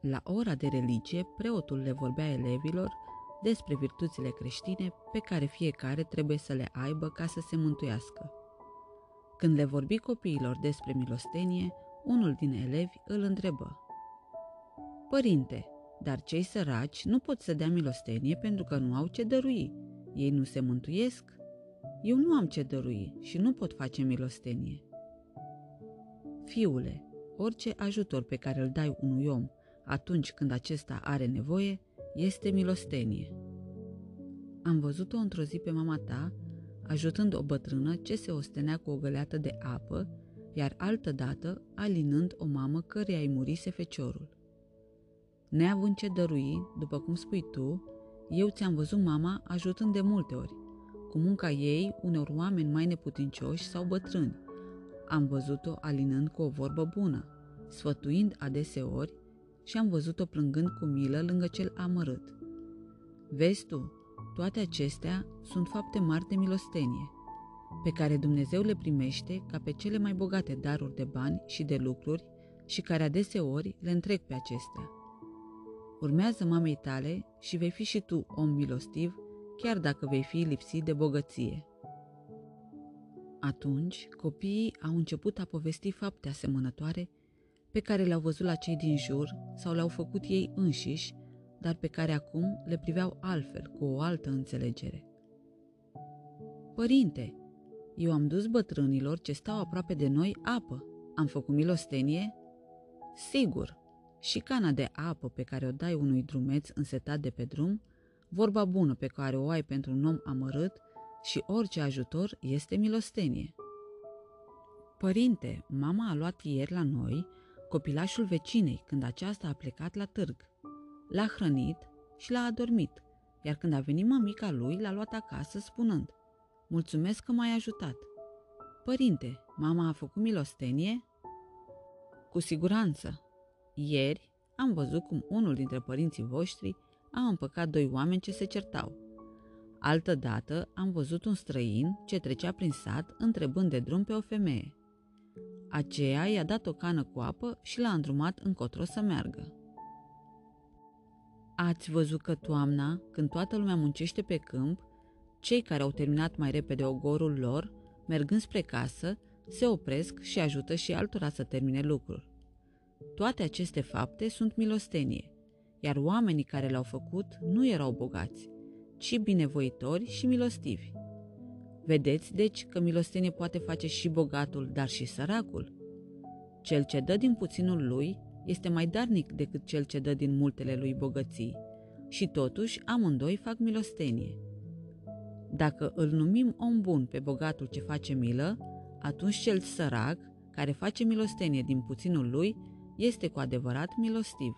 La ora de religie, preotul le vorbea elevilor despre virtuțile creștine pe care fiecare trebuie să le aibă ca să se mântuiască. Când le vorbi copiilor despre milostenie, unul din elevi îl întrebă. Părinte, dar cei săraci nu pot să dea milostenie pentru că nu au ce dărui. Ei nu se mântuiesc? Eu nu am ce dărui și nu pot face milostenie. Fiule, orice ajutor pe care îl dai unui om atunci când acesta are nevoie, este milostenie. Am văzut-o într-o zi pe mama ta, ajutând o bătrână ce se ostenea cu o găleată de apă, iar altădată alinând o mamă căreia îi murise feciorul. Neavând ce dărui, după cum spui tu, eu ți-am văzut mama ajutând de multe ori, cu munca ei uneori oameni mai neputincioși sau bătrâni. Am văzut-o alinând cu o vorbă bună, sfătuind adeseori și am văzut-o plângând cu milă lângă cel amărât. Vezi tu, toate acestea sunt fapte mari de milostenie, pe care Dumnezeu le primește ca pe cele mai bogate daruri de bani și de lucruri și care adeseori le întrec pe acestea. Urmează mamei tale și vei fi și tu om milostiv, chiar dacă vei fi lipsit de bogăție. Atunci, copiii au început a povesti fapte asemănătoare pe care le-au văzut la cei din jur sau le-au făcut ei înșiși, dar pe care acum le priveau altfel, cu o altă înțelegere. Părinte, eu am dus bătrânilor ce stau aproape de noi apă. Am făcut milostenie? Sigur, și cana de apă pe care o dai unui drumeț însetat de pe drum, vorba bună pe care o ai pentru un om amărât și orice ajutor este milostenie. Părinte, mama a luat ieri la noi copilașul vecinei când aceasta a plecat la târg. L-a hrănit și l-a adormit, iar când a venit mămica lui, l-a luat acasă spunând Mulțumesc că m-ai ajutat. Părinte, mama a făcut milostenie? Cu siguranță. Ieri am văzut cum unul dintre părinții voștri a împăcat doi oameni ce se certau. Altă dată am văzut un străin ce trecea prin sat întrebând de drum pe o femeie. Aceea i-a dat o cană cu apă și l-a îndrumat încotro să meargă. Ați văzut că toamna, când toată lumea muncește pe câmp, cei care au terminat mai repede ogorul lor, mergând spre casă, se opresc și ajută și altora să termine lucrul. Toate aceste fapte sunt milostenie, iar oamenii care le-au făcut nu erau bogați, ci binevoitori și milostivi. Vedeți, deci, că milostenie poate face și bogatul, dar și săracul. Cel ce dă din puținul lui este mai darnic decât cel ce dă din multele lui bogății. Și totuși amândoi fac milostenie. Dacă îl numim om bun pe bogatul ce face milă, atunci cel sărac, care face milostenie din puținul lui, este cu adevărat milostiv.